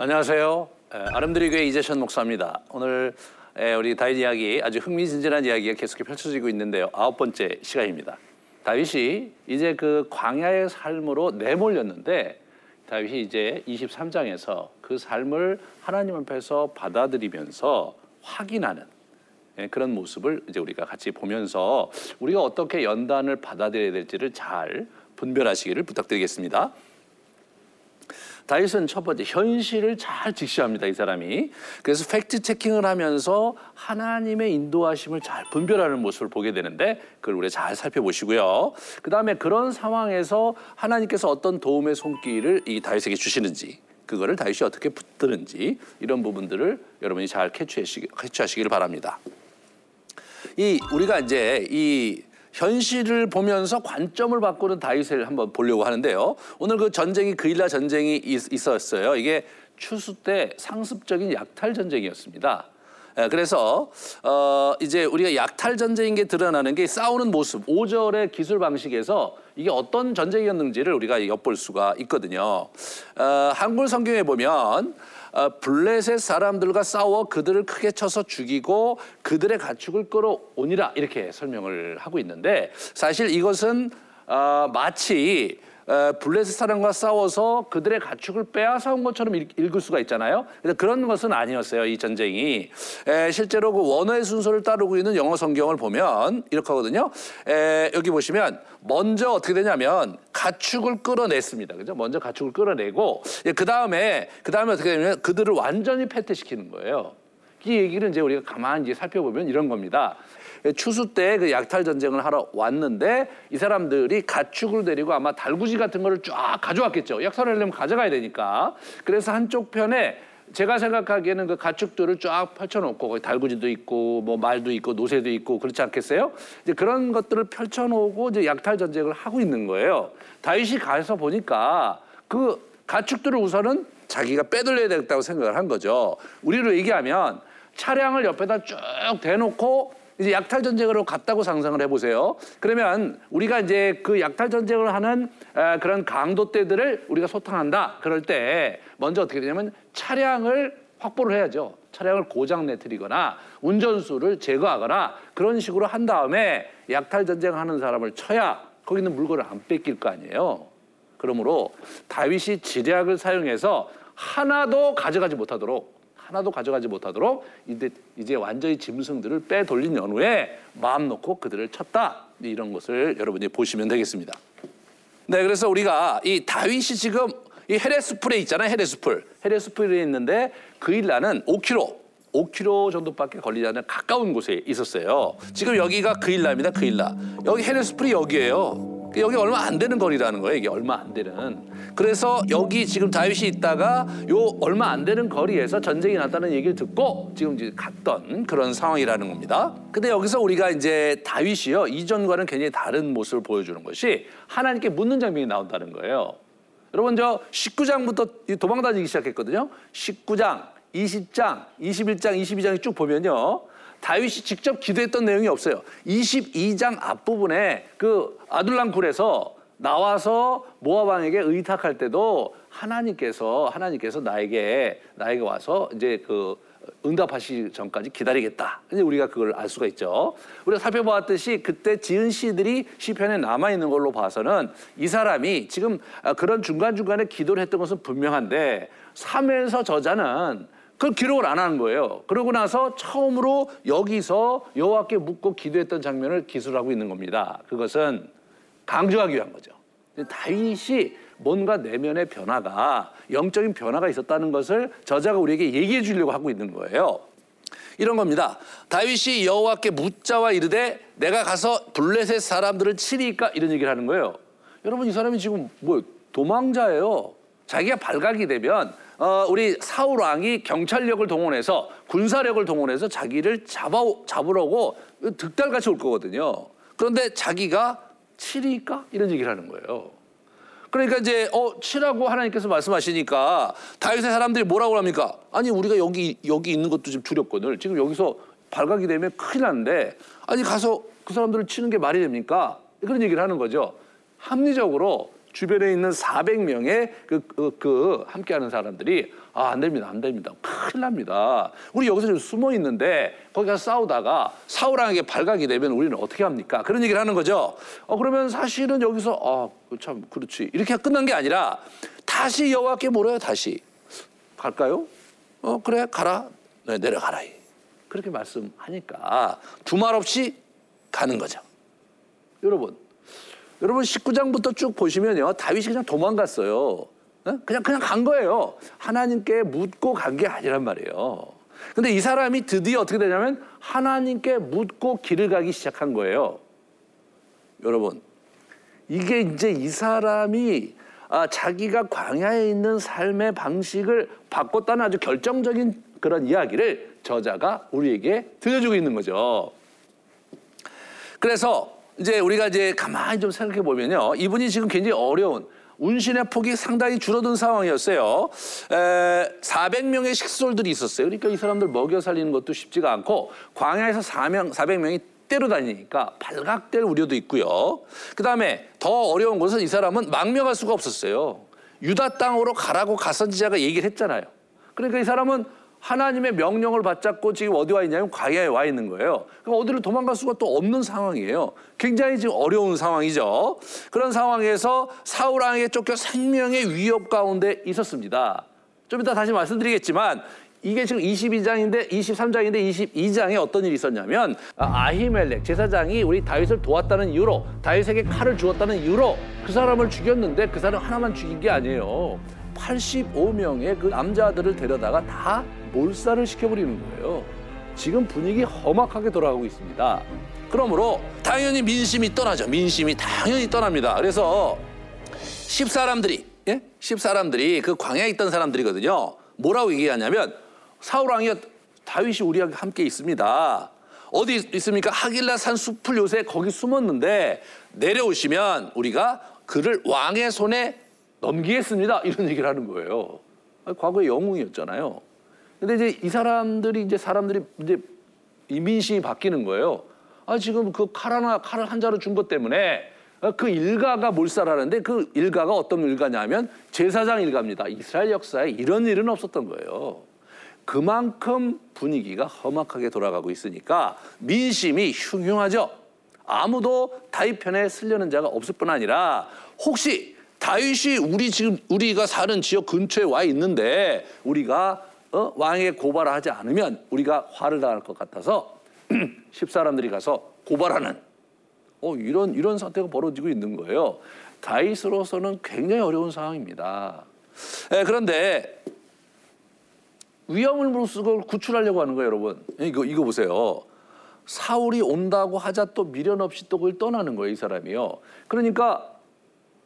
안녕하세요. 에, 아름드리 교회 이재천 목사입니다. 오늘 에, 우리 다윗 이야기 아주 흥미진진한 이야기가 계속 펼쳐지고 있는데요. 아홉 번째 시간입니다. 다윗이 이제 그 광야의 삶으로 내몰렸는데 다윗이 이제 23장에서 그 삶을 하나님 앞에서 받아들이면서 확인하는 예, 그런 모습을 이제 우리가 같이 보면서 우리가 어떻게 연단을 받아들여야 될지를 잘 분별하시기를 부탁드리겠습니다. 다윗은 첫 번째 현실을 잘 직시합니다 이 사람이. 그래서 팩트 체킹을 하면서 하나님의 인도하심을 잘 분별하는 모습을 보게 되는데 그걸 우리 잘 살펴보시고요. 그 다음에 그런 상황에서 하나님께서 어떤 도움의 손길을 이 다윗에게 주시는지 그거를 다윗이 어떻게 붙드는지 이런 부분들을 여러분이 잘 캐치하시기, 캐치하시기를 바랍니다. 이 우리가 이제 이 현실을 보면서 관점을 바꾸는 다윗을 한번 보려고 하는데요. 오늘 그 전쟁이 그일라 전쟁이 있었어요. 이게 추수 때 상습적인 약탈 전쟁이었습니다. 예, 그래서 어 이제 우리가 약탈 전쟁인 게 드러나는 게 싸우는 모습, 오절의 기술 방식에서 이게 어떤 전쟁이었는지를 우리가 엿볼 수가 있거든요. 어, 한글 성경에 보면 어, 블레셋 사람들과 싸워 그들을 크게 쳐서 죽이고 그들의 가축을 끌어오니라 이렇게 설명을 하고 있는데 사실 이것은 어, 마치 어, 블레셋 사람과 싸워서 그들의 가축을 빼앗아 온 것처럼 읽을 수가 있잖아요. 근데 그런 것은 아니었어요. 이 전쟁이 실제로 그 원어의 순서를 따르고 있는 영어 성경을 보면 이렇게 하거든요. 여기 보시면 먼저 어떻게 되냐면 가축을 끌어냈습니다. 그죠? 먼저 가축을 끌어내고 그 다음에 그 다음에 어떻게 되냐면 그들을 완전히 패퇴시키는 거예요. 이 얘기를 이제 우리가 가만히 살펴보면 이런 겁니다. 추수 때 그 약탈 전쟁을 하러 왔는데 이 사람들이 가축을 데리고 아마 달구지 같은 거를 쫙 가져왔겠죠. 약탈을 하려면 가져가야 되니까. 그래서 한쪽 편에 제가 생각하기에는 그 가축들을 쫙 펼쳐놓고 거기 달구지도 있고 뭐 말도 있고 노새도 있고 그렇지 않겠어요? 이제 그런 것들을 펼쳐놓고 이제 약탈 전쟁을 하고 있는 거예요. 다윗이 가서 보니까 그 가축들을 우선은 자기가 빼돌려야 되겠다고 생각을 한 거죠. 우리로 얘기하면 차량을 옆에다 쭉 대놓고 이제 약탈 전쟁으로 갔다고 상상을 해보세요. 그러면 우리가 이제 그 약탈 전쟁을 하는 그런 강도대들을 우리가 소탕한다. 그럴 때 먼저 어떻게 되냐면 차량을 확보를 해야죠. 차량을 고장 내트리거나 운전수를 제거하거나 그런 식으로 한 다음에 약탈 전쟁하는 사람을 쳐야 거기 있는 물건을 안 뺏길 거 아니에요. 그러므로 다윗이 지략을 사용해서 하나도 가져가지 못하도록 하나도 가져가지 못하도록 이제, 이제 완전히 짐승들을 빼돌린 연후에 마음 놓고 그들을 쳤다. 이런 것을 여러분이 보시면 되겠습니다. 네, 그래서 우리가 이 다윗이 지금 이 헤레스풀에 있잖아요. 헤레스풀. 헤레스풀에 있는데 그일라는 5km, 5km 정도밖에 걸리지 않는 가까운 곳에 있었어요. 지금 여기가 그일라입니다. 그일라. 여기 헤레스풀이 여기예요. 여기 얼마 안 되는 거리라는 거예요. 이게 얼마 안 되는. 그래서 여기 지금 다윗이 있다가 요 얼마 안 되는 거리에서 전쟁이 났다는 얘기를 듣고 지금 이제 갔던 그런 상황이라는 겁니다. 근데 여기서 우리가 이제 다윗이요 이전과는 굉장히 다른 모습을 보여주는 것이 하나님께 묻는 장면이 나온다는 거예요. 여러분 저 19장부터 도망다니기 시작했거든요. 19장, 20장, 21장, 22장이 쭉 보면요. 다윗이 직접 기도했던 내용이 없어요. 22장 앞부분에 그 아둘람 굴에서 나와서 모압 왕에게 의탁할 때도 하나님께서 하나님께서 나에게 나에게 와서 이제 그 응답하시기 전까지 기다리겠다. 이제 우리가 그걸 알 수가 있죠. 우리가 살펴보았듯이 그때 지은 시들이 시편에 남아 있는 걸로 봐서는 이 사람이 지금 그런 중간 중간에 기도를 했던 것은 분명한데 3에서 저자는 그 기록을 안 하는 거예요. 그러고 나서 처음으로 여기서 여호와께 묻고 기도했던 장면을 기술하고 있는 겁니다. 그것은 강조하기 위한 거죠. 다윗이 뭔가 내면의 변화가 영적인 변화가 있었다는 것을 저자가 우리에게 얘기해 주려고 하고 있는 거예요. 이런 겁니다. 다윗이 여호와께 묻자와 이르되 내가 가서 블레셋 사람들을 치리까 이런 얘기를 하는 거예요. 여러분 이 사람이 지금 뭐 도망자예요. 자기가 발각이 되면 어, 우리 사울 왕이 경찰력을 동원해서 군사력을 동원해서 자기를 잡아 잡으려고 득달같이 올 거거든요. 그런데 자기가 치리까 이런 얘기를 하는 거예요. 그러니까 이제 어 치라고 하나님께서 말씀하시니까 다윗의 사람들이 뭐라고 합니까? 아니 우리가 여기 여기 있는 것도 지금 두렵거든. 지금 여기서 발각이 되면 큰일 나는데 아니 가서 그 사람들을 치는 게 말이 됩니까? 그런 얘기를 하는 거죠. 합리적으로 주변에 있는 400명의 그, 그, 그 함께하는 사람들이 아, 안 됩니다, 안 됩니다. 큰일 납니다. 우리 여기서 좀 숨어 있는데 거기 가서 싸우다가 사우랑에게 발각이 되면 우리는 어떻게 합니까? 그런 얘기를 하는 거죠. 어, 그러면 사실은 여기서 아, 참 그렇지. 이렇게 끝난 게 아니라 다시 여호와께 물어요, 다시. 갈까요? 어, 그래, 가라. 네, 내려가라. 그렇게 말씀하니까 두말 없이 가는 거죠. 여러분, 여러분 19장부터 쭉 보시면요. 다윗이 그냥 도망갔어요. 어? 그냥 그냥 간 거예요. 하나님께 묻고 간 게 아니란 말이에요. 근데 이 사람이 드디어 어떻게 되냐면 하나님께 묻고 길을 가기 시작한 거예요. 여러분, 이게 이제 이 사람이 아, 자기가 광야에 있는 삶의 방식을 바꿨다는 아주 결정적인 그런 이야기를 저자가 우리에게 들려주고 있는 거죠. 그래서 이제 우리가 이제 가만히 좀 생각해 보면요. 이분이 지금 굉장히 어려운 운신의 폭이 상당히 줄어든 상황이었어요. 에, 400명의 식솔들이 있었어요. 그러니까 이 사람들 먹여 살리는 것도 쉽지가 않고 광야에서 4명, 400명이 때로 다니니까 발각될 우려도 있고요. 그 다음에 더 어려운 것은 이 사람은 망명할 수가 없었어요. 유다 땅으로 가라고 가선지자가 얘기를 했잖아요. 그러니까 이 사람은 하나님의 명령을 받잡고 지금 어디 와 있냐면 광야에 와 있는 거예요. 그러니까 어디를 도망갈 수가 또 없는 상황이에요. 굉장히 지금 어려운 상황이죠. 그런 상황에서 사울 왕에게 쫓겨 생명의 위협 가운데 있었습니다. 좀 이따 다시 말씀드리겠지만 이게 지금 22장인데 23장인데 22장에 어떤 일이 있었냐면 아히멜렉 제사장이 우리 다윗을 도왔다는 이유로 다윗에게 칼을 주었다는 이유로 그 사람을 죽였는데 그 사람 하나만 죽인 게 아니에요. 85명의 그 남자들을 데려다가 다 몰살을 시켜버리는 거예요. 지금 분위기 험악하게 돌아가고 있습니다. 그러므로 당연히 민심이 떠나죠. 민심이 당연히 떠납니다. 그래서 십사람들이 예? 십사람들이 그 광야에 있던 사람들이거든요. 뭐라고 얘기하냐면 사울 왕이 다윗이 우리와 함께 있습니다. 어디 있습니까? 하길라 산 숲을 요새 거기 숨었는데 내려오시면 우리가 그를 왕의 손에 넘기겠습니다. 이런 얘기를 하는 거예요. 과거에 영웅이었잖아요. 근데 이제 이 사람들이 이제 사람들이 이제 이민심이 바뀌는 거예요. 아, 지금 그 칼 하나, 칼을 한 자루 준 것 때문에 그 일가가 몰살하는데 그 일가가 어떤 일가냐면 제사장 일가입니다. 이스라엘 역사에 이런 일은 없었던 거예요. 그만큼 분위기가 험악하게 돌아가고 있으니까 민심이 흉흉하죠. 아무도 다윗 편에 쓰려는 자가 없을 뿐 아니라 혹시 다윗이 우리 지금 우리가 사는 지역 근처에 와 있는데 우리가 어? 왕에게 고발을 하지 않으면 우리가 화를 당할 것 같아서 십사람들이 가서 고발하는 어, 이런 이런 사태가 벌어지고 있는 거예요. 다윗으로서는 굉장히 어려운 상황입니다. 에, 그런데 위험을 무릅쓰고 구출하려고 하는 거예요, 여러분. 이거 이거 보세요. 사울이 온다고 하자 또 미련 없이 또 그걸 떠나는 거예요, 이 사람이요. 그러니까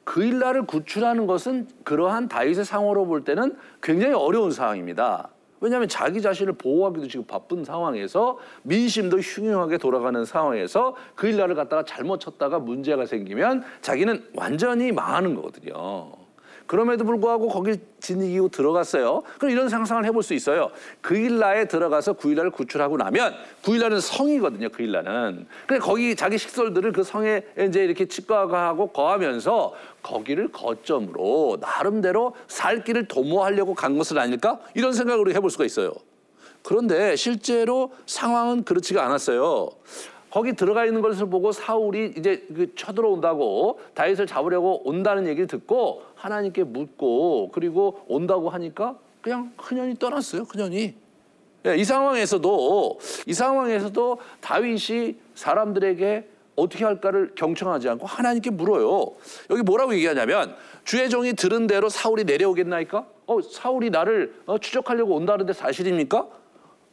그 일날을 구출하는 것은 그러한 다윗의 상황으로 볼 때는 굉장히 어려운 상황입니다. 왜냐하면 자기 자신을 보호하기도 지금 바쁜 상황에서 민심도 흉흉하게 돌아가는 상황에서 그 일날을 갖다가 잘못 쳤다가 문제가 생기면 자기는 완전히 망하는 거거든요. 그럼에도 불구하고 거길 지니기고 들어갔어요. 그럼 이런 상상을 해볼 수 있어요. 그일라에 들어가서 구일라를 구출하고 나면 구일라는 성이거든요. 그일라는. 근데 거기 자기 식솔들을 그 성에 이제 이렇게 치과하고 거하면서 거기를 거점으로 나름대로 살 길을 도모하려고 간 것은 아닐까? 이런 생각을 해볼 수가 있어요. 그런데 실제로 상황은 그렇지가 않았어요. 거기 들어가 있는 것을 보고 사울이 이제 그 쳐들어온다고 다윗을 잡으려고 온다는 얘기를 듣고 하나님께 묻고 그리고 온다고 하니까 그냥 그년이 떠났어요. 그년이. 예, 이 상황에서도 이 상황에서도 다윗이 사람들에게 어떻게 할까를 경청하지 않고 하나님께 물어요. 여기 뭐라고 얘기하냐면 주의 종이 들은 대로 사울이 내려오겠나이까? 어, 사울이 나를 어, 추적하려고 온다는데 사실입니까?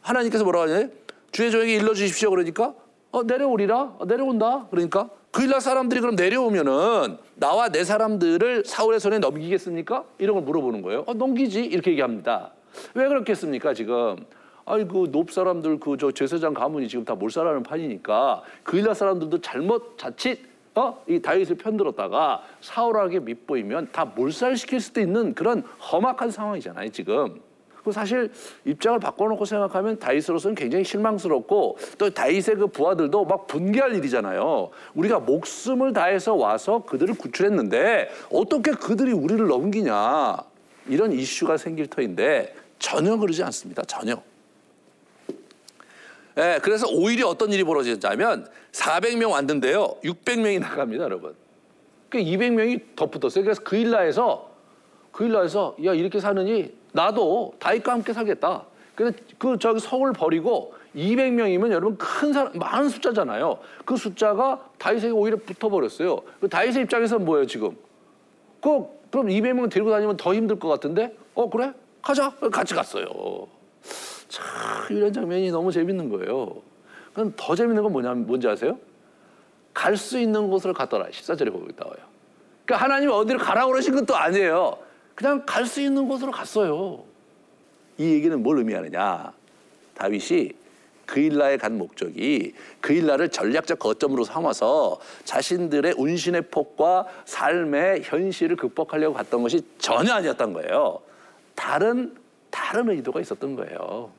하나님께서 뭐라고 하냐? 주의 종에게 일러 주십시오. 그러니까 어, 내려오리라? 어, 내려온다? 그러니까 그일날 사람들이 그럼 내려오면은 나와 내 사람들을 사울의 손에 넘기겠습니까? 이런 걸 물어보는 거예요. 어, 넘기지 이렇게 얘기합니다. 왜 그렇겠습니까 지금? 아이고 그높 사람들 그 저 제사장 가문이 지금 다 몰살하는 판이니까 그일날 사람들도 잘못 자칫 어? 이 다윗을 편들었다가 사울에게 밑보이면 다 몰살시킬 수도 있는 그런 험악한 상황이잖아요 지금. 그 사실 입장을 바꿔놓고 생각하면 다윗으로서는 굉장히 실망스럽고 또 다윗의 그 부하들도 막 분개할 일이잖아요. 우리가 목숨을 다해서 와서 그들을 구출했는데 어떻게 그들이 우리를 넘기냐 이런 이슈가 생길 터인데 전혀 그러지 않습니다. 전혀. 예, 그래서 오히려 어떤 일이 벌어지냐면 400명 왔는데요. 600명이 나갑니다, 여러분. 그 200명이 더 붙었어요. 그래서 그 일라에서 그 일라에서 야 이렇게 사느니 나도 다윗과 함께 살겠다. 그래서 그 저기 성을 버리고 200명이면 여러분 큰 사람 많은 숫자잖아요. 그 숫자가 다윗에게 오히려 붙어버렸어요. 그 다윗의 입장에서 뭐예요 지금? 그 그럼 200명 데리고 다니면 더 힘들 것 같은데? 어 그래? 가자. 같이 갔어요. 참 이런 장면이 너무 재밌는 거예요. 그럼 더 재밌는 건 뭐냐 뭔지 아세요? 갈 수 있는 곳을 갔더라. 14절에 거기 나와요. 그러니까 하나님이 어디를 가라고 그러신 것도 아니에요. 그냥 갈 수 있는 곳으로 갔어요. 이 얘기는 뭘 의미하느냐? 다윗이 그일라에 간 목적이 그일라를 전략적 거점으로 삼아서 자신들의 운신의 폭과 삶의 현실을 극복하려고 갔던 것이 전혀 아니었던 거예요. 다른 다른 의도가 있었던 거예요.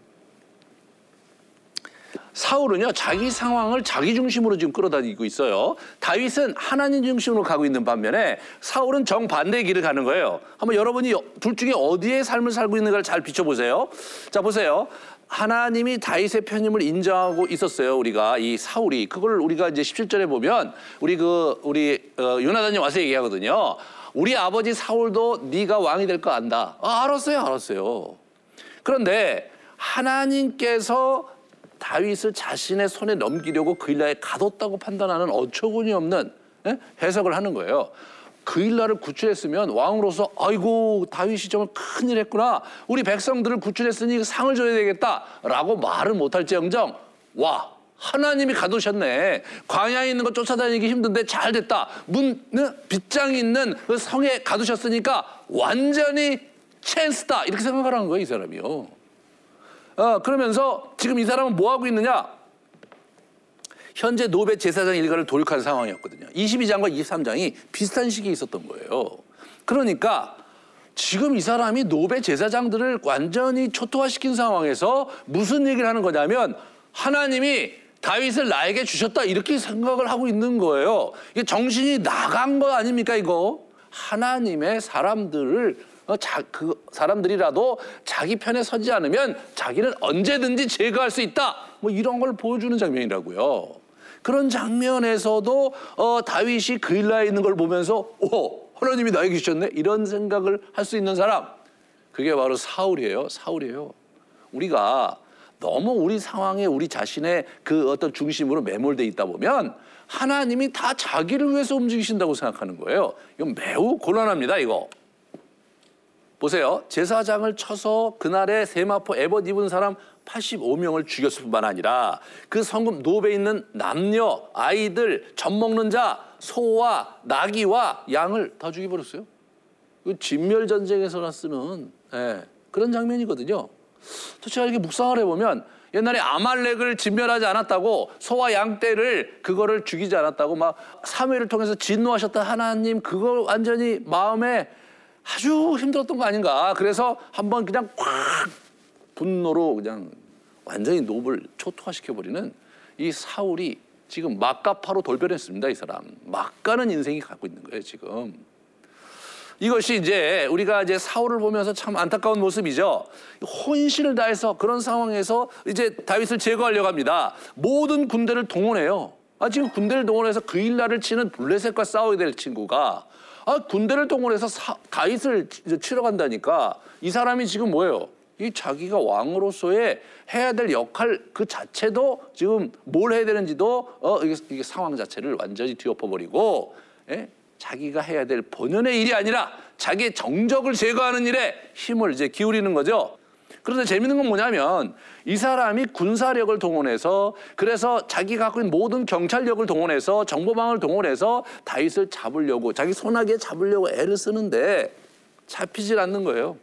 사울은요 자기 상황을 자기 중심으로 지금 끌어다니고 있어요. 다윗은 하나님 중심으로 가고 있는 반면에 사울은 정반대의 길을 가는 거예요. 한번 여러분이 둘 중에 어디에 삶을 살고 있는가를 잘 비춰보세요. 자 보세요. 하나님이 다윗의 편임을 인정하고 있었어요. 우리가 이 사울이 그걸 우리가 이제 17절에 보면 우리 그 우리 어, 요나단이 와서 얘기하거든요. 우리 아버지 사울도 네가 왕이 될 거 안다. 아, 알았어요, 알았어요. 그런데 하나님께서 다윗을 자신의 손에 넘기려고 그일라에 가뒀다고 판단하는 어처구니 없는 예? 해석을 하는 거예요. 그일라를 구출했으면 왕으로서 아이고 다윗이 정말 큰일 했구나. 우리 백성들을 구출했으니 상을 줘야 되겠다라고 말을 못할지언정 와 하나님이 가두셨네. 광야에 있는 거 쫓아다니기 힘든데 잘 됐다. 문 빗장이 있는 그 성에 가두셨으니까 완전히 찬스다. 이렇게 생각하라는 거예요, 이 사람이요. 어, 그러면서 지금 이 사람은 뭐 하고 있느냐? 현재 노베 제사장 일가를 돌격한 상황이었거든요. 22장과 23장이 비슷한 시기에 있었던 거예요. 그러니까 지금 이 사람이 노베 제사장들을 완전히 초토화시킨 상황에서 무슨 얘기를 하는 거냐면 하나님이 다윗을 나에게 주셨다 이렇게 생각을 하고 있는 거예요. 이게 정신이 나간 거 아닙니까 이거? 하나님의 사람들을 어, 자, 그 사람들이라도 자기 편에 서지 않으면 자기는 언제든지 제거할 수 있다. 뭐 이런 걸 보여주는 장면이라고요. 그런 장면에서도 어, 다윗이 그일라에 있는 걸 보면서 오 하나님이 나에게 주셨네 이런 생각을 할 수 있는 사람 그게 바로 사울이에요. 사울이에요. 우리가 너무 우리 상황에 우리 자신의 그 어떤 중심으로 매몰돼 있다 보면 하나님이 다 자기를 위해서 움직이신다고 생각하는 거예요. 이건 매우 곤란합니다, 이거. 보세요. 제사장을 쳐서 그날에 세마포 에벗 입은 사람 85명을 죽였을 뿐만 아니라 그 성금 노베 있는 남녀, 아이들, 젖 먹는 자, 소와 나귀와 양을 다 죽여버렸어요. 그 진멸 전쟁에서나 쓰는 예, 그런 장면이거든요. 제가 이렇게 묵상을 해보면 옛날에 아말렉을 진멸하지 않았다고 소와 양떼를 그거를 죽이지 않았다고 막 사무엘을 통해서 진노하셨다 하나님 그걸 완전히 마음에 아주 힘들었던 거 아닌가. 그래서 한번 그냥 콱 분노로 그냥 완전히 노을 초토화시켜버리는 이 사울이 지금 막가파로 돌변했습니다. 이 사람. 막가는 인생이 갖고 있는 거예요, 지금. 이것이 이제 우리가 이제 사울을 보면서 참 안타까운 모습이죠. 혼신을 다해서 그런 상황에서 이제 다윗을 제거하려고 합니다. 모든 군대를 동원해요. 아, 지금 군대를 동원해서 그 일날을 치는 블레셋과 싸워야 될 친구가 아, 군대를 동원해서 사, 다윗을 치러 간다니까 이 사람이 지금 뭐예요? 이 자기가 왕으로서의 해야 될 역할 그 자체도 지금 뭘 해야 되는지도 어 이게, 이게 상황 자체를 완전히 뒤엎어버리고 예? 자기가 해야 될 본연의 일이 아니라 자기의 정적을 제거하는 일에 힘을 이제 기울이는 거죠. 그런데 재밌는 건 뭐냐면 이 사람이 군사력을 동원해서 그래서 자기가 갖고 있는 모든 경찰력을 동원해서 정보망을 동원해서 다윗을 잡으려고 자기 손아귀에 잡으려고 애를 쓰는데 잡히질 않는 거예요.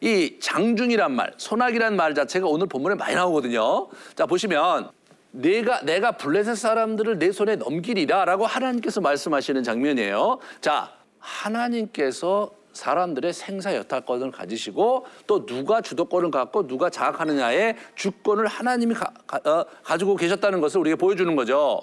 이 장중이란 말, 손아귀란 말 자체가 오늘 본문에 많이 나오거든요. 자 보시면 내가 내가 블레셋 사람들을 내 손에 넘기리라라고 하나님께서 말씀하시는 장면이에요. 자 하나님께서 사람들의 생사 여타권을 가지시고 또 누가 주도권을 갖고 누가 장악하느냐의 주권을 하나님이 가, 가 지고 계셨다는 것을 우리가 보여주는 거죠.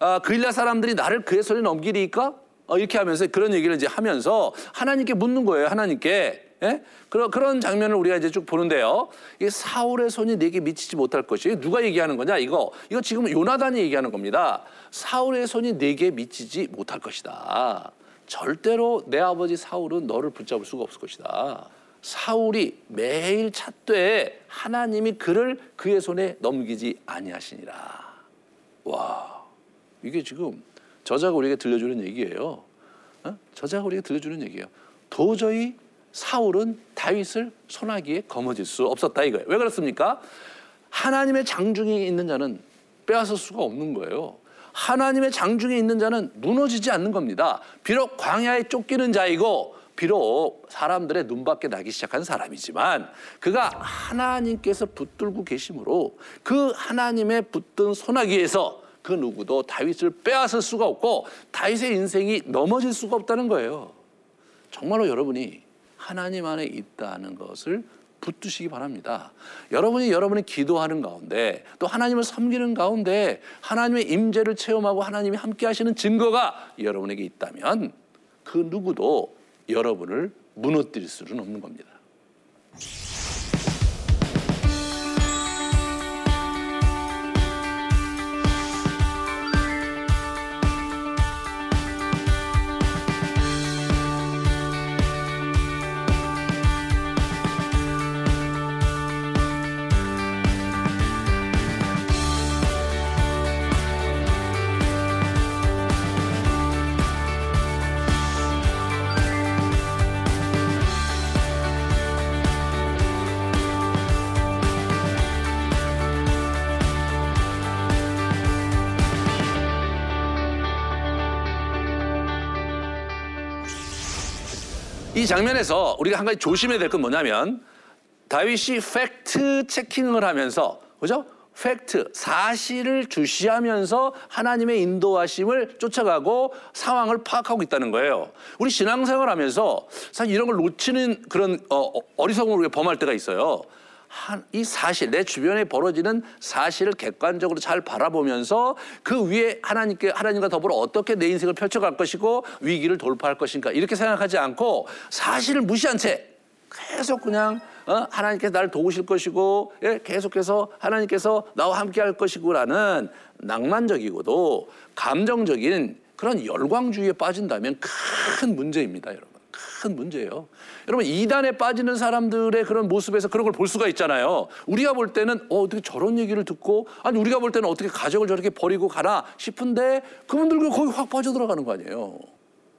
아, 그일라 사람들이 나를 그의 손에 넘기리까? 어, 이렇게 하면서 그런 얘기를 이제 하면서 하나님께 묻는 거예요. 하나님께. 예? 그런 그런 장면을 우리가 이제 쭉 보는데요. 이 사울의 손이 내게 미치지 못할 것이 누가 얘기하는 거냐? 이거 이거 지금 요나단이 얘기하는 겁니다. 사울의 손이 내게 미치지 못할 것이다. 절대로 내 아버지 사울은 너를 붙잡을 수가 없을 것이다. 사울이 매일 찾되 하나님이 그를 그의 손에 넘기지 아니하시니라. 와, 이게 지금 저자가 우리에게 들려주는 얘기예요. 어? 저자가 우리에게 들려주는 얘기예요. 도저히 사울은 다윗을 손아귀에 거머쥘 수 없었다 이거예요. 왜 그렇습니까? 하나님의 장중이 있는 자는 빼앗을 수가 없는 거예요. 하나님의 장중에 있는 자는 무너지지 않는 겁니다. 비록 광야에 쫓기는 자이고 비록 사람들의 눈밖에 나기 시작한 사람이지만 그가 하나님께서 붙들고 계심으로 그 하나님의 붙든 소나기에서 그 누구도 다윗을 빼앗을 수가 없고 다윗의 인생이 넘어질 수가 없다는 거예요. 정말로 여러분이 하나님 안에 있다는 것을 붙드시기 바랍니다. 여러분이 여러분이 기도하는 가운데 또 하나님을 섬기는 가운데 하나님의 임재를 체험하고 하나님이 함께 하시는 증거가 여러분에게 있다면 그 누구도 여러분을 무너뜨릴 수는 없는 겁니다. 장면에서 우리가 한 가지 조심해야 될 건 뭐냐면 다윗이 fact checking을 하면서 그죠? 팩트, 사실을 주시하면서 하나님의 인도하심을 쫓아가고 상황을 파악하고 있다는 거예요. 우리 신앙생활 하면서 사실 이런 걸 놓치는 그런 어, 어리석음을 우리가 범할 때가 있어요. 한, 이 사실, 내 주변에 벌어지는 사실을 객관적으로 잘 바라보면서 그 위에 하나님께, 하나님과 더불어 어떻게 내 인생을 펼쳐갈 것이고 위기를 돌파할 것인가 이렇게 생각하지 않고 사실을 무시한 채 계속 그냥 어? 하나님께서 나를 도우실 것이고 예? 계속해서 하나님께서 나와 함께 할 것이고라는 낭만적이고도 감정적인 그런 열광주의에 빠진다면 큰 문제입니다, 여러분. 큰 문제예요. 여러분 이단에 빠지는 사람들의 그런 모습에서 그런 걸 볼 수가 있잖아요. 우리가 볼 때는 어, 어떻게 저런 얘기를 듣고 아니 우리가 볼 때는 어떻게 가정을 저렇게 버리고 가나 싶은데 그분들 거기 확 빠져 들어가는 거 아니에요.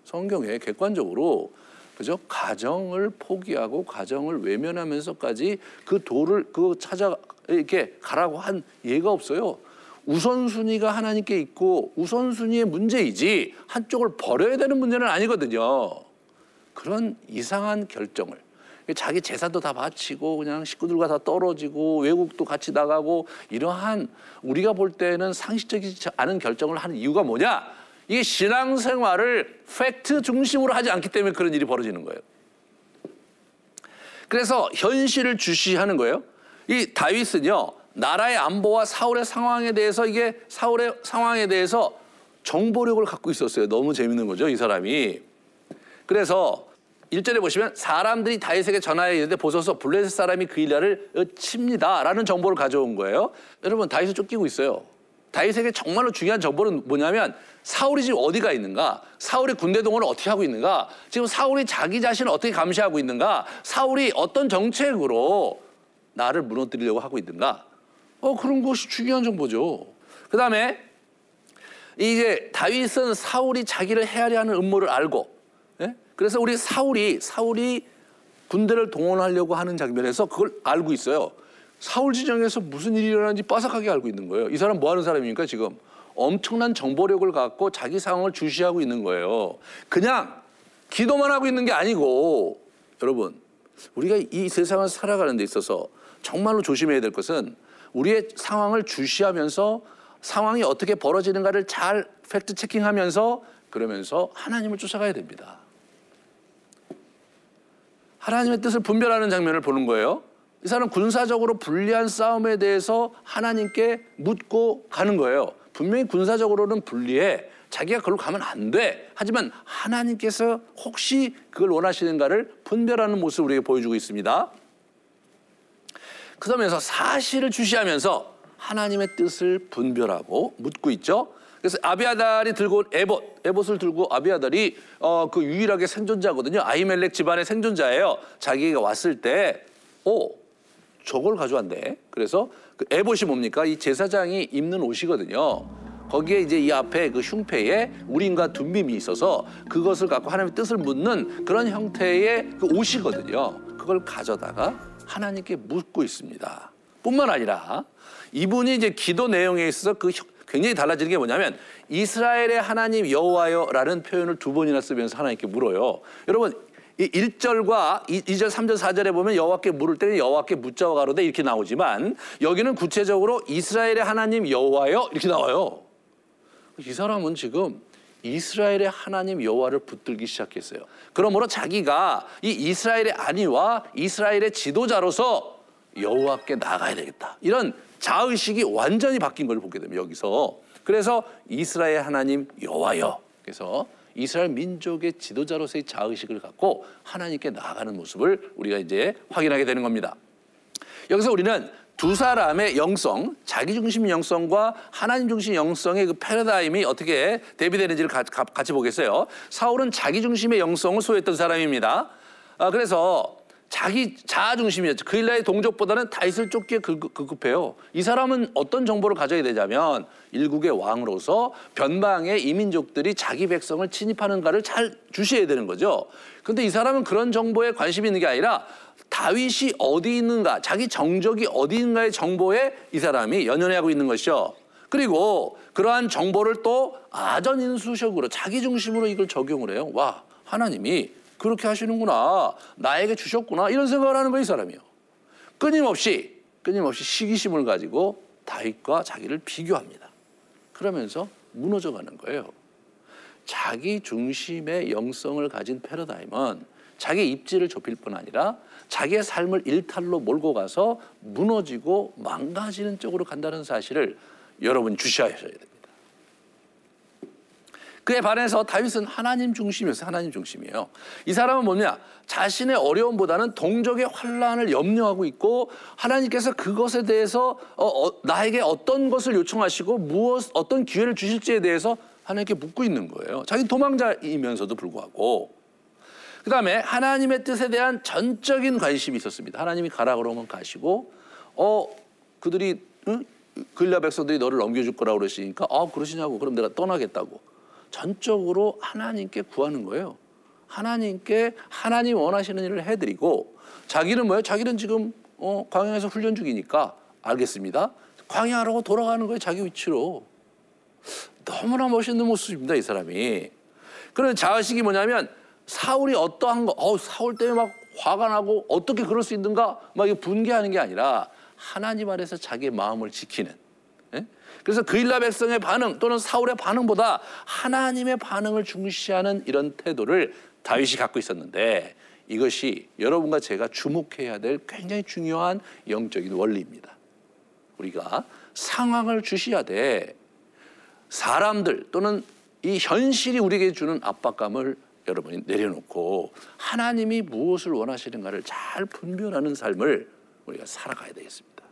성경에 객관적으로 그죠? 가정을 포기하고 가정을 외면하면서까지 그 도를 그 찾아 이렇게 가라고 한 예가 없어요. 우선순위가 하나님께 있고 우선순위의 문제이지 한쪽을 버려야 되는 문제는 아니거든요. 그런 이상한 결정을 자기 재산도 다 바치고 그냥 식구들과 다 떨어지고 외국도 같이 나가고 이러한 우리가 볼 때는 상식적이지 않은 결정을 하는 이유가 뭐냐? 이게 신앙생활을 팩트 중심으로 하지 않기 때문에 그런 일이 벌어지는 거예요. 그래서 현실을 주시하는 거예요. 이 다윗은요 나라의 안보와 사울의 상황에 대해서 이게 사울의 상황에 대해서 정보력을 갖고 있었어요. 너무 재밌는 거죠, 이 사람이. 그래서 1절에 보시면 사람들이 다윗에게 전하여 이르되 보소서 블레셋 사람이 그 일야를 칩니다라는 정보를 가져온 거예요. 여러분 다윗을 쫓기고 있어요. 다윗에게 정말로 중요한 정보는 뭐냐면 사울이 지금 어디가 있는가? 사울이 군대 동원을 어떻게 하고 있는가? 지금 사울이 자기 자신을 어떻게 감시하고 있는가? 사울이 어떤 정책으로 나를 무너뜨리려고 하고 있는가? 어 그런 것이 중요한 정보죠. 그 다음에 이제 다윗은 사울이 자기를 헤아려 하는 음모를 알고 그래서 우리 사울이 사울이 군대를 동원하려고 하는 장면에서 그걸 알고 있어요. 사울 지정에서 무슨 일이 일어나는지 빠삭하게 알고 있는 거예요. 이 사람 뭐 하는 사람입니까, 지금? 엄청난 정보력을 갖고 자기 상황을 주시하고 있는 거예요. 그냥 기도만 하고 있는 게 아니고 여러분, 우리가 이 세상을 살아가는 데 있어서 정말로 조심해야 될 것은 우리의 상황을 주시하면서 상황이 어떻게 벌어지는가를 잘 팩트 체킹하면서 그러면서 하나님을 쫓아가야 됩니다. 하나님의 뜻을 분별하는 장면을 보는 거예요. 이 사람은 군사적으로 불리한 싸움에 대해서 하나님께 묻고 가는 거예요. 분명히 군사적으로는 불리해. 자기가 그걸로 가면 안 돼. 하지만 하나님께서 혹시 그걸 원하시는가를 분별하는 모습을 우리에게 보여주고 있습니다. 그러면서 사실을 주시하면서 하나님의 뜻을 분별하고 묻고 있죠. 그래서 아비아달이 들고 에봇, 에봇을 들고 아비아달이 어, 그 유일하게 생존자거든요. 아이멜렉 집안의 생존자예요. 자기가 왔을 때, 오, 저걸 가져왔네. 그래서 그 에봇이 뭡니까? 이 제사장이 입는 옷이거든요. 거기에 이제 이 앞에 그 흉패에 우림과 둠빔이 있어서 그것을 갖고 하나님의 뜻을 묻는 그런 형태의 그 옷이거든요. 그걸 가져다가 하나님께 묻고 있습니다. 뿐만 아니라 이분이 이제 기도 내용에 있어서 그 굉장히 달라지는 게 뭐냐면 이스라엘의 하나님 여호와여라는 표현을 두 번이나 쓰면서 하나님께 물어요. 여러분 이 1절과 2절, 3절, 4절에 보면 여호와께 물을 때는 여호와께 묻자와 가로되 이렇게 나오지만 여기는 구체적으로 이스라엘의 하나님 여호와여 이렇게 나와요. 이 사람은 지금 이스라엘의 하나님 여호와를 붙들기 시작했어요. 그러므로 자기가 이 이스라엘의 아니와 이스라엘의 지도자로서 여호와께 나가야 되겠다. 이런 자의식이 완전히 바뀐 걸 보게 됩니다. 여기서. 그래서 이스라엘 하나님 여호와여. 그래서 이스라엘 민족의 지도자로서의 자의식을 갖고 하나님께 나아가는 모습을 우리가 이제 확인하게 되는 겁니다. 여기서 우리는 두 사람의 영성, 자기 중심 영성과 하나님 중심 영성의 그 패러다임이 어떻게 대비되는지를 같이 보겠어요. 사울은 자기 중심의 영성을 소유했던 사람입니다. 아, 그래서 자기 자아 중심이었죠. 그일라의 동족보다는 다윗을 쫓기에 급급해요. 이 사람은 어떤 정보를 가져야 되냐면 일국의 왕으로서 변방의 이민족들이 자기 백성을 침입하는가를 잘 주시해야 되는 거죠. 근데 이 사람은 그런 정보에 관심이 있는 게 아니라 다윗이 어디 있는가, 자기 정적이 어디 있는가의 정보에 이 사람이 연연해하고 있는 것이죠. 그리고 그러한 정보를 또 아전인수식으로 자기 중심으로 이걸 적용을 해요. 와, 하나님이 그렇게 하시는구나. 나에게 주셨구나. 이런 생각을 하는 거예요, 이 사람이요. 끊임없이, 끊임없이 시기심을 가지고 다윗과 자기를 비교합니다. 그러면서 무너져 가는 거예요. 자기 중심의 영성을 가진 패러다임은 자기 입지를 좁힐 뿐 아니라 자기의 삶을 일탈로 몰고 가서 무너지고 망가지는 쪽으로 간다는 사실을 여러분 주시하셔야 됩니다. 그에 반해서 다윗은 하나님 중심이었어요. 하나님 중심이에요. 이 사람은 뭐냐? 자신의 어려움보다는 동족의 환란을 염려하고 있고 하나님께서 그것에 대해서 어, 어, 나에게 어떤 것을 요청하시고 무엇 어떤 기회를 주실지에 대해서 하나님께 묻고 있는 거예요. 자기 도망자이면서도 불구하고 그 다음에 하나님의 뜻에 대한 전적인 관심이 있었습니다. 하나님이 가라 그러면 가시고 어 그들이 응? 글라 백성들이 너를 넘겨줄 거라고 그러시니까 아 그러시냐고 그럼 내가 떠나겠다고 전적으로 하나님께 구하는 거예요. 하나님께 하나님 원하시는 일을 해드리고 자기는 뭐예요? 자기는 지금 어, 광야에서 훈련 중이니까 알겠습니다. 광야라고 돌아가는 거예요. 자기 위치로. 너무나 멋있는 모습입니다. 이 사람이. 그런 자의식이 뭐냐면 사울이 어떠한 거, 어 사울 때문에 막 화가 나고 어떻게 그럴 수 있는가 막 분개하는 게 아니라 하나님 안에서 자기의 마음을 지키는 그래서 그일라 백성의 반응 또는 사울의 반응보다 하나님의 반응을 중시하는 이런 태도를 다윗이 갖고 있었는데 이것이 여러분과 제가 주목해야 될 굉장히 중요한 영적인 원리입니다. 우리가 상황을 주시하되 사람들 또는 이 현실이 우리에게 주는 압박감을 여러분이 내려놓고 하나님이 무엇을 원하시는가를 잘 분별하는 삶을 우리가 살아가야 되겠습니다.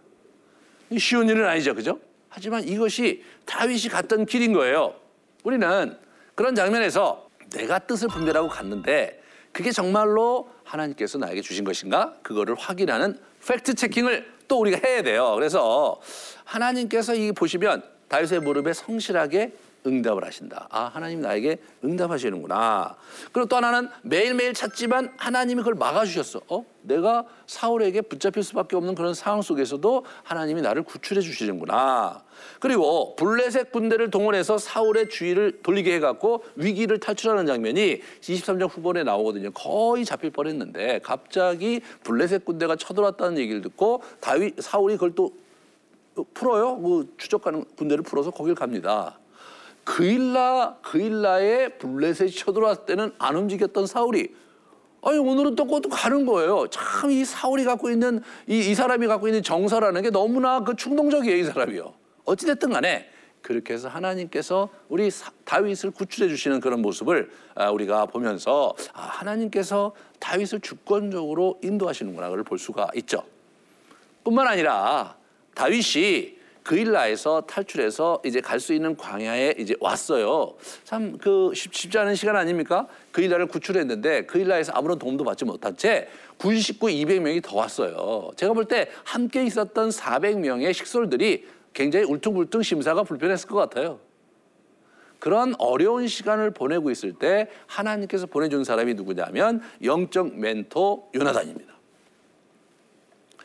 쉬운 일은 아니죠, 그죠? 하지만 이것이 다윗이 갔던 길인 거예요. 우리는 그런 장면에서 내가 뜻을 분별하고 갔는데 그게 정말로 하나님께서 나에게 주신 것인가? 그거를 확인하는 팩트 체킹을 또 우리가 해야 돼요. 그래서 하나님께서 이 보시면 다윗의 무릎에 성실하게 응답을 하신다. 아, 하나님 나에게 응답하시는구나. 그리고 또 하나는 매일매일 찾지만 하나님이 그걸 막아주셨어. 어? 내가 사울에게 붙잡힐 수밖에 없는 그런 상황 속에서도 하나님이 나를 구출해 주시는구나. 그리고 블레셋 군대를 동원해서 사울의 주의를 돌리게 해갖고 위기를 탈출하는 장면이 23장 후반에 나오거든요. 거의 잡힐 뻔했는데 갑자기 블레셋 군대가 쳐들어왔다는 얘기를 듣고 다윗 사울이 그걸 또 풀어요. 그 추적하는 군대를 풀어서 거길 갑니다. 그일라 그일라의 블레셋이 쳐들어왔을 때는 안 움직였던 사울이 아니 오늘은 또또 가는 거예요. 참 이 사울이 갖고 있는 이, 이 사람이 갖고 있는 정서라는 게 너무나 그 충동적이에요 이 사람이요. 어찌 됐든 간에 그렇게 해서 하나님께서 우리 다윗을 구출해 주시는 그런 모습을 아, 우리가 보면서 아, 하나님께서 다윗을 주권적으로 인도하시는구나 그걸 볼 수가 있죠. 뿐만 아니라 다윗이 그일라에서 탈출해서 이제 갈 수 있는 광야에 이제 왔어요. 참 그 쉽지 않은 시간 아닙니까? 그일라를 구출했는데 그일라에서 아무런 도움도 받지 못한 채 군 식구 200명이 더 왔어요. 제가 볼 때 함께 있었던 400명의 식솔들이 굉장히 울퉁불퉁 심사가 불편했을 것 같아요. 그런 어려운 시간을 보내고 있을 때 하나님께서 보내준 사람이 누구냐면 영적 멘토 요나단입니다.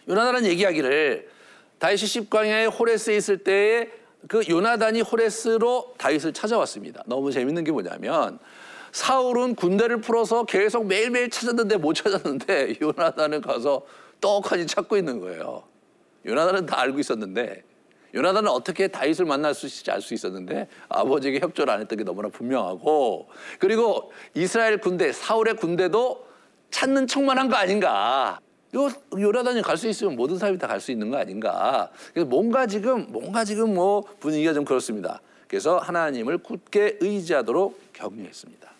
요나단은 얘기하기를 다윗이 십광야에 호레스에 있을 때에 그 요나단이 호레스로 다윗을 찾아왔습니다. 너무 재밌는 게 뭐냐면 사울은 군대를 풀어서 계속 매일매일 찾았는데 못 찾았는데 요나단은 가서 떡하니 찾고 있는 거예요. 요나단은 다 알고 있었는데 요나단은 어떻게 다윗을 만날 수 있을지 알 수 있었는데 아버지에게 협조를 안 했던 게 너무나 분명하고 그리고 이스라엘 군대 사울의 군대도 찾는 척만 한 거 아닌가 요 요나단이 갈 수 있으면 모든 사람이 다 갈 수 있는 거 아닌가. 그래서 뭔가 지금 뭔가 지금 뭐 분위기가 좀 그렇습니다. 그래서 하나님을 굳게 의지하도록 격려했습니다.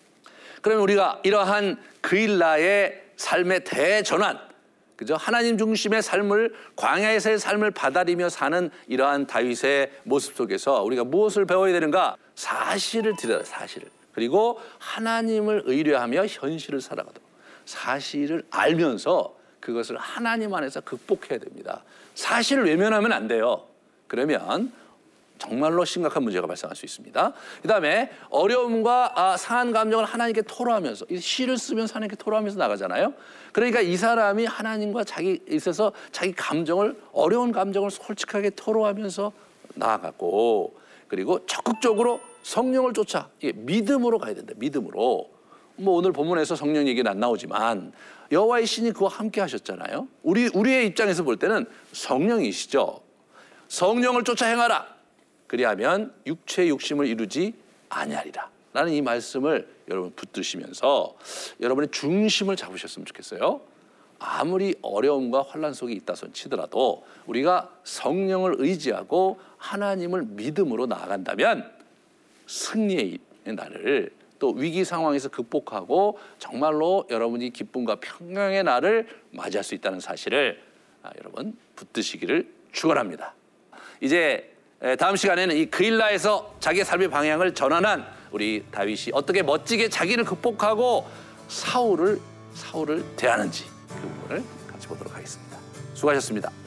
그러면 우리가 이러한 그일라의 삶의 대전환, 그죠? 하나님 중심의 삶을 광야에서의 삶을 받아들이며 사는 이러한 다윗의 모습 속에서 우리가 무엇을 배워야 되는가? 사실을 들여다 사실을. 그리고 하나님을 의뢰하며 현실을 살아가도록 사실을 알면서 그것을 하나님 안에서 극복해야 됩니다. 사실을 외면하면 안 돼요. 그러면 정말로 심각한 문제가 발생할 수 있습니다. 그 다음에 어려움과 아, 상한 감정을 하나님께 토로하면서 시를 쓰면서 하나님께 토로하면서 나가잖아요. 그러니까 이 사람이 하나님과 자기 있어서 자기 감정을 어려운 감정을 솔직하게 토로하면서 나아가고 그리고 적극적으로 성령을 쫓아 믿음으로 가야 된다. 믿음으로. 뭐 오늘 본문에서 성령 얘기는 안 나오지만 여호와의 신이 그와 함께 하셨잖아요. 우리 우리의 입장에서 볼 때는 성령이시죠. 성령을 쫓아 행하라. 그리하면 육체의 욕심을 이루지 아니하리라. 라는 이 말씀을 여러분 붙드시면서 여러분의 중심을 잡으셨으면 좋겠어요. 아무리 어려움과 환란 속에 있다 손 치더라도 우리가 성령을 의지하고 하나님을 믿음으로 나아간다면 승리의 날을 또 위기 상황에서 극복하고 정말로 여러분이 기쁨과 평강의 날을 맞이할 수 있다는 사실을 아, 여러분 붙드시기를 축원합니다. 이제 다음 시간에는 이 그일라에서 자기의 삶의 방향을 전환한 우리 다윗이 어떻게 멋지게 자기를 극복하고 사울을 사울을 대하는지 그 부분을 같이 보도록 하겠습니다. 수고하셨습니다.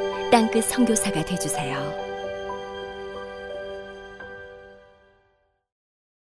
땅끝 성교사가 되주세요